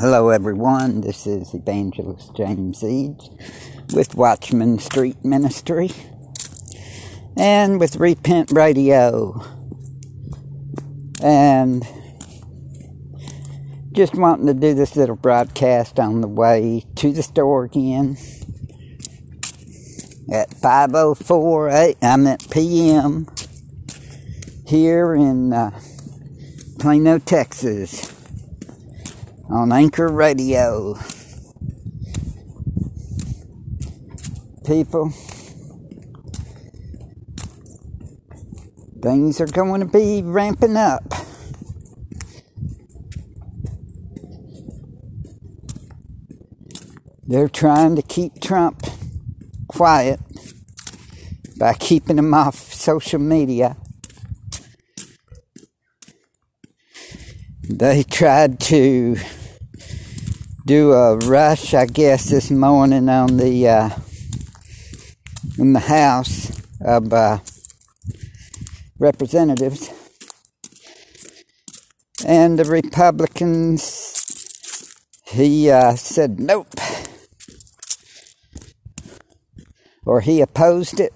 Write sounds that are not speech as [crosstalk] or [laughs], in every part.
Hello, everyone. This is Evangelist James Eads with Watchman Street Ministry and with Repent Radio. And just wanting to do this little broadcast on the way to the store again at 5:04 I'm at PM here in uh, Plano, Texas on Anchor Radio. People, things are going to be ramping up. They're trying to keep Trump quiet by keeping him off social media. They tried to do a rush, I guess, this morning on the uh, in the House of uh, Representatives, and the Republicans. He uh, said nope, or he opposed it.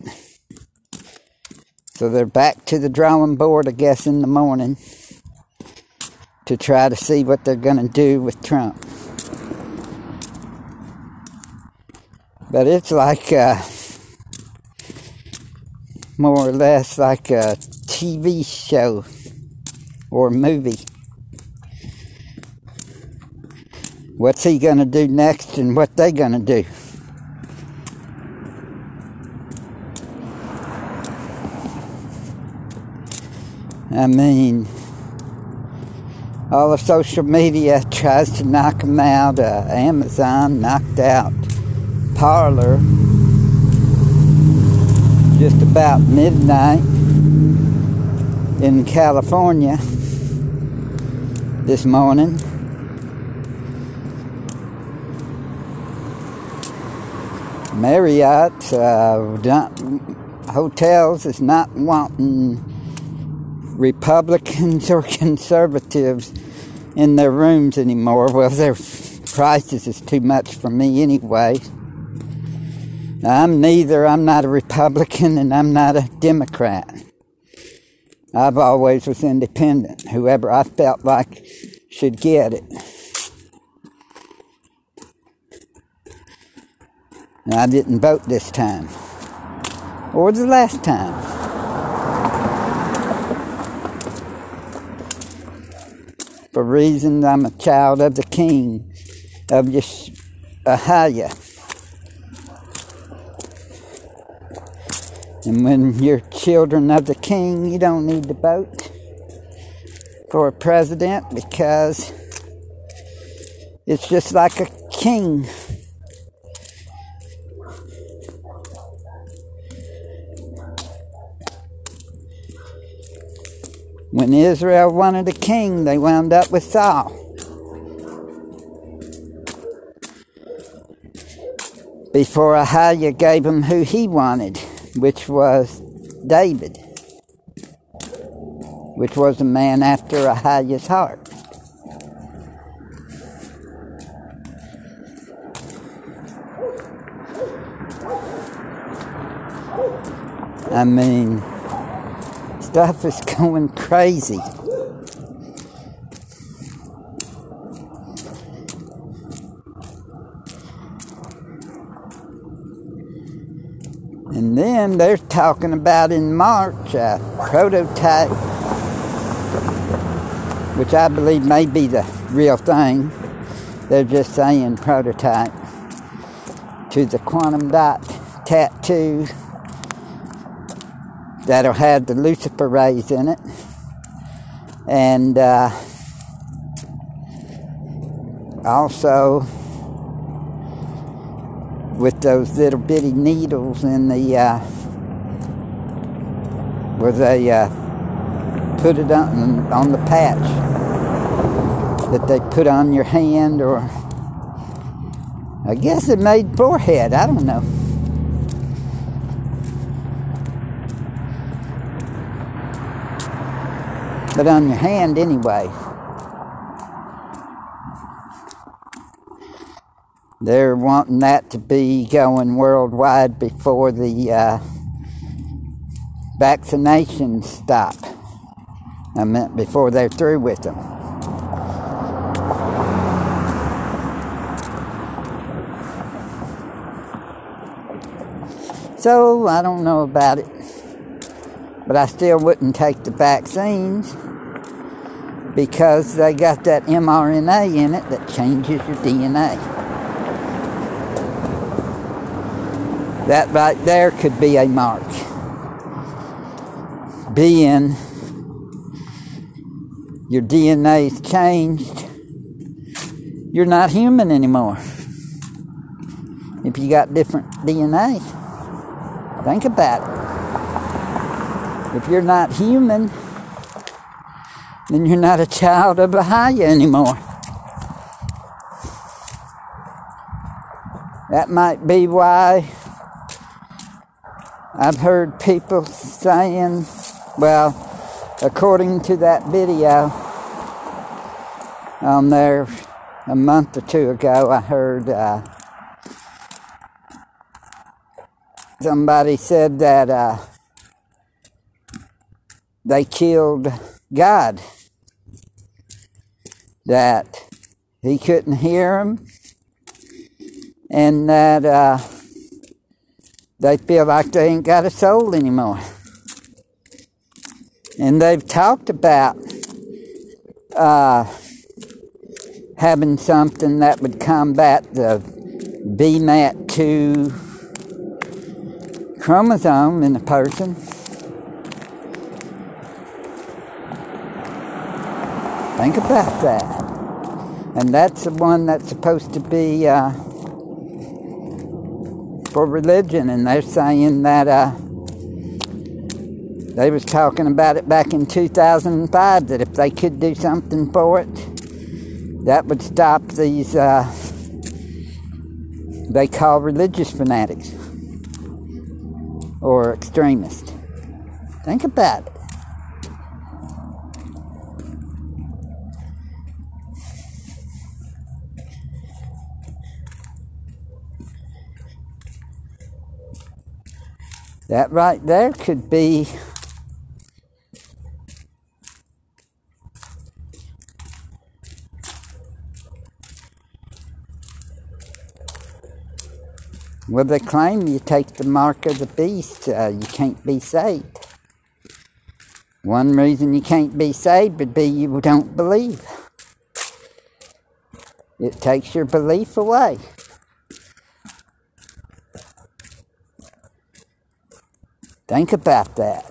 So they're back to the drawing board, I guess, in the morning to try to see what they're going to do with Trump. But it's like uh, more or less like a TV show or movie. What's he to do next and what they to do? I mean, all of social media tries to knock him out. Uh, Amazon knocked out Parler just about midnight in California this morning. Marriott uh, hotels is not wanting Republicans or [laughs] conservatives in their rooms anymore. Well, their prices is too much for me anyway. I'm neither. I'm not a Republican and I'm not a Democrat. I've always was independent. Whoever I felt like should get it. And I didn't vote this time. Or the last time. For reasons I'm a child of the King of Ahaya. And when you're children of the king, you don't need to vote for a president because it's just like a king. When Israel wanted a king, they wound up with Saul. Before Ahiah gave him who he wanted which was David, which was a man after a Ahiah's heart. I mean, stuff is [laughs] going crazy. And then they're talking about in March a prototype, which I believe may be the real thing. They're just saying prototype to the quantum dot tattoo that'll have the luciferase in it. And uh, also with those little bitty needles in the uh, where they uh, put it on on the patch that they put on your hand or I guess it made forehead. I don't know. But on your hand anyway. They're wanting that to be going worldwide before the uh, vaccinations stop. I meant before they're through with them. So I don't know about it. But I still wouldn't take the vaccines because they got that mRNA in it that changes your DNA. That right there could be a mark. Being your DNA's changed, you're not human anymore. If you got different DNA, think about it. If you're not human, then you're not a child of Bahia anymore. That might be why I've heard people saying, well, according to that video on there a month or two ago, I heard uh, somebody said that uh, they killed God. That he couldn't hear them and that uh, they feel like they ain't got a soul anymore. And they've talked about uh, having something that would combat the VMAT2 chromosome in a person. Think about that. And that's the one that's supposed to be uh, for religion, and they're saying that uh, they was talking about it back in 2005 that if they could do something for it, that would stop these uh, they call religious fanatics or extremists. Think about it. That right there could be Well, they claim you take the mark of the beast, uh, you can't be saved. One reason you can't be saved would be you don't believe. It takes your belief away. Think about that.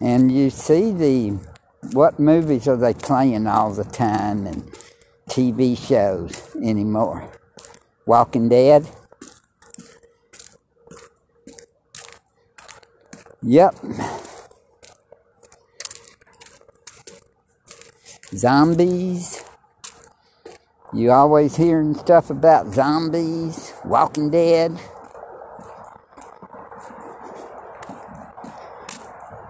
And you see the what movies are they playing all the time and TV shows anymore? Walking Dead? Yep. Zombies. You always hearing stuff about zombies, Walking Dead.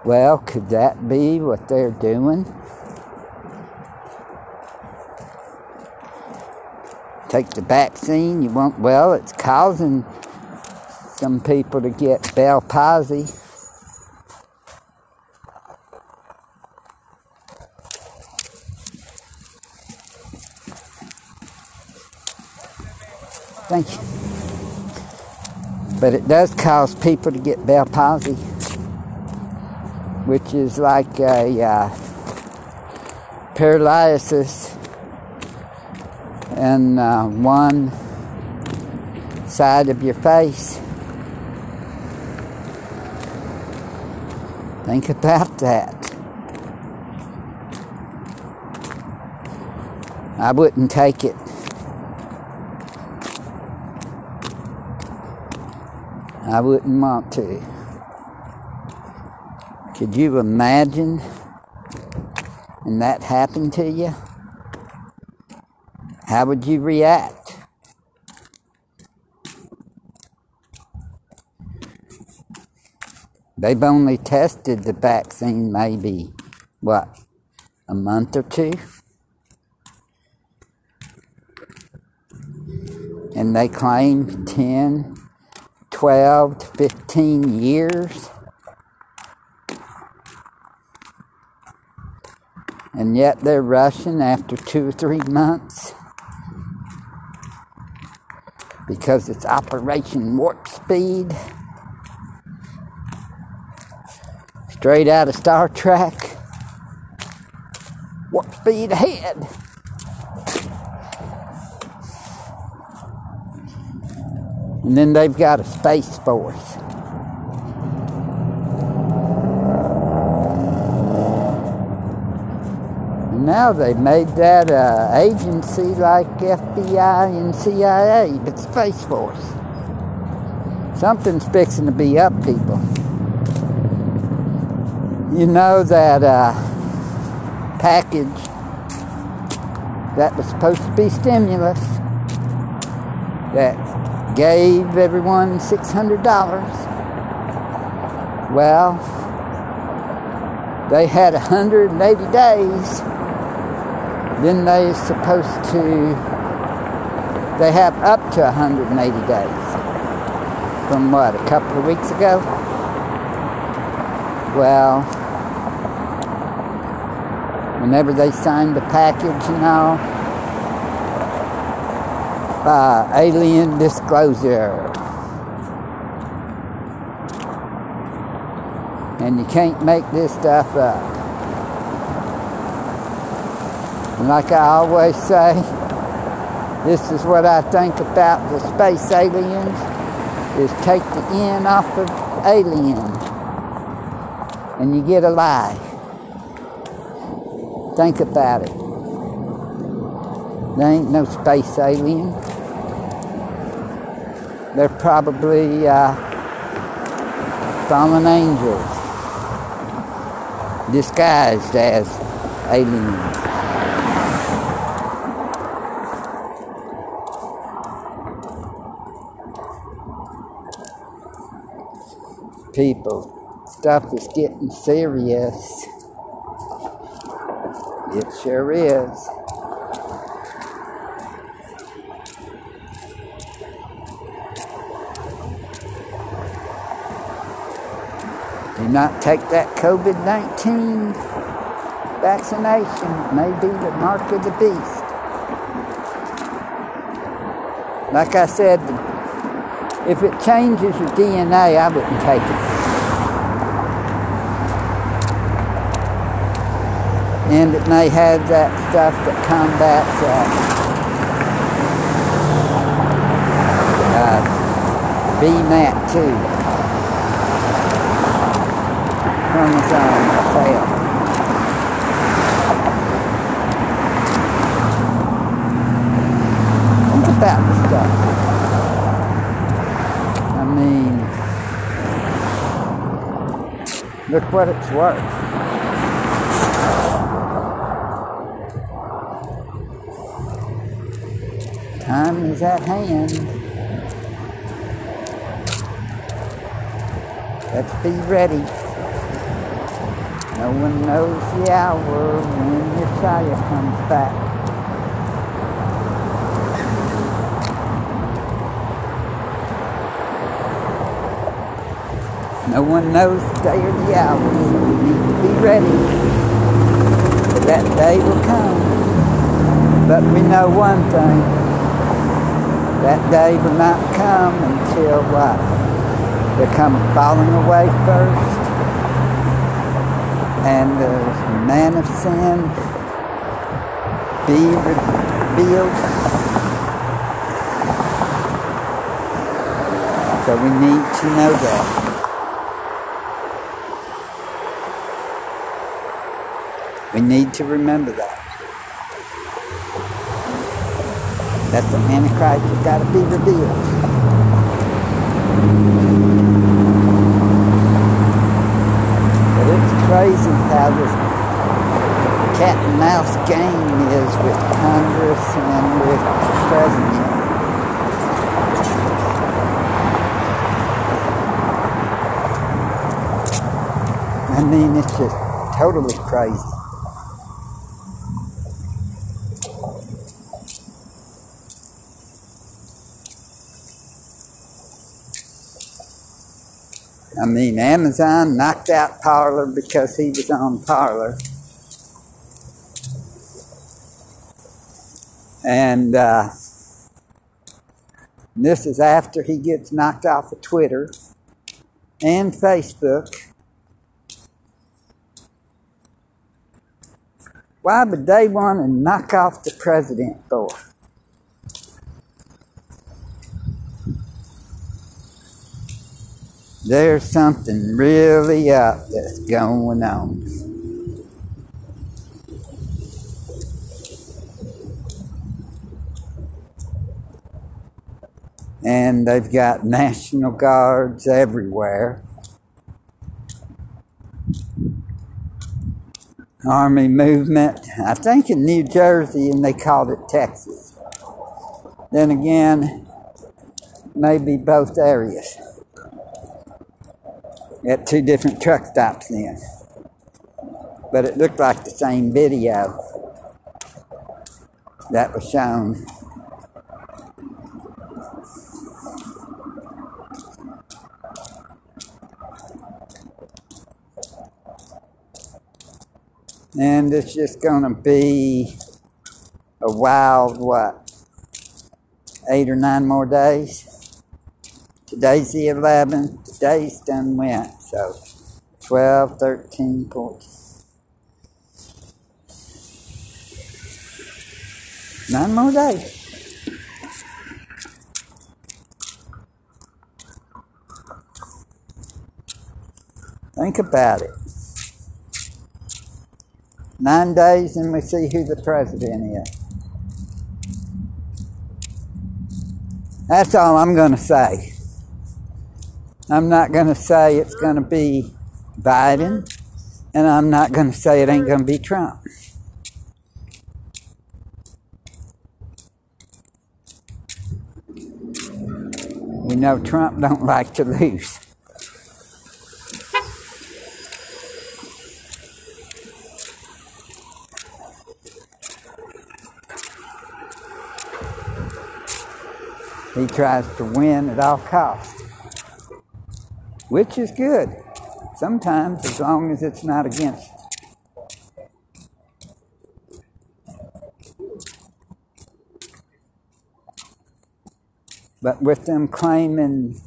Well, could that be what they're doing? Take the vaccine, you won't, well, it's causing some people to get Bell palsy. Thank you. But it does cause people to get Bell palsy, which is like a uh, paralysis in uh, one side of your face. Think about that. I wouldn't take it. I wouldn't want to. Could you imagine and that happened to you? How would you react? They've only tested the vaccine maybe what, a month or two? And they claim 10, 12 to 15 years. And yet they're rushing after two or three months because it's Operation Warp Speed. Straight out of Star Trek. Warp speed ahead. And then they've got a Space Force. And now they've made that uh, agency like FBI and CIA, but Space Force. Something's fixing to be up, people. You know that uh, package that was supposed to be stimulus that gave everyone $600. Well, they had 180 days. Then they're supposed to, they have up to 180 days. From what, a couple of weeks ago? Well, whenever they signed the package and all, uh, alien disclosure. And you can't make this stuff up. And like I always say, this is what I think about the space aliens, is take the N off of alien, and you get a lie. Think about it. There ain't no space alien. Probably uh, fallen angels disguised as aliens. People, stuff is getting serious. It sure is. Not take that COVID 19 vaccination. May be the mark of the beast. Like I said, if it changes your DNA, I wouldn't take it. And it may have that stuff that combats uh, uh, VMAT2 chromosome fail. Think about the stuff. I mean, look what it's worth. Time is at hand. Let's be ready. No one knows the hour when Messiah comes back. No one knows the day or the hour, so we need to be ready. For that day will come. But we know one thing. That day will not come until what? They come falling away first and the man of sin be revealed. So we need to know that. We need to remember that. That the Antichrist has got to be revealed. Crazy how this cat and mouse game is with Congress and with the president. I mean, it's just totally crazy. Mean, Amazon knocked out Parler because he was on Parler. And uh, this is after he gets knocked off of Twitter and Facebook. Why would they want to knock off the president for? There's something really up that's going on. And they've got National Guards everywhere. Army movement, I think in New Jersey, and they called it Texas. Then again, maybe both areas. At two different truck stops then. But it looked like the same video that was shown. And it's just going to be a wild, what, eight or nine more days? Today's the 11th. Today's done went. So 12, 13, 14. Nine more days. Think about it. Nine days and we see who the president is. That's all I'm going to say. I'm not going to say it's going to be Biden, and I'm not going to say it ain't going to be Trump. We know Trump don't like to lose. He tries to win at all costs, which is good sometimes as long as it's not against. But with them claiming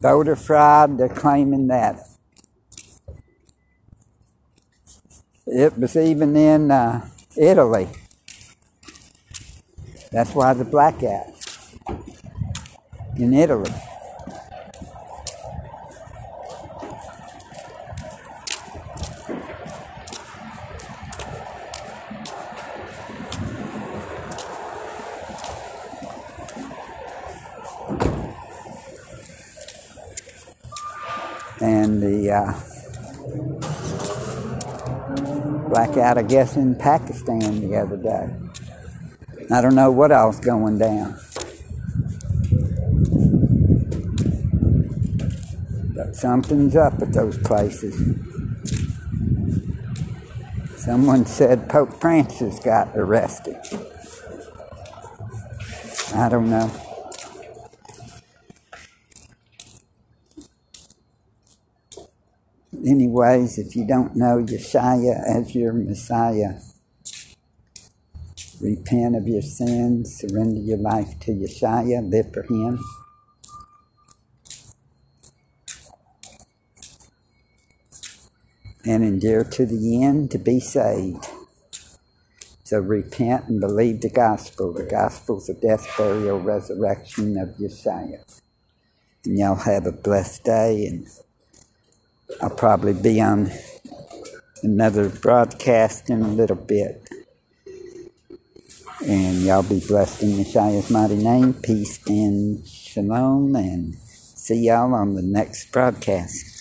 voter fraud, they're claiming that. It was even in uh, Italy. That's why the blackout in Italy. And the uh, blackout, I guess, in Pakistan the other day. I don't know what else going down. But something's up at those places. Someone said Pope Francis got arrested. I don't know. Anyways, if you don't know Yeshua as your Messiah, repent of your sins, surrender your life to Yeshua, live for Him. And endure to the end to be saved. So repent and believe the gospel. The gospel's the death, burial, resurrection of Yeshua. And y'all have a blessed day, and I'll probably be on another broadcast in a little bit. And y'all be blessed in Yeshua's mighty name. Peace and shalom. And see y'all on the next broadcast.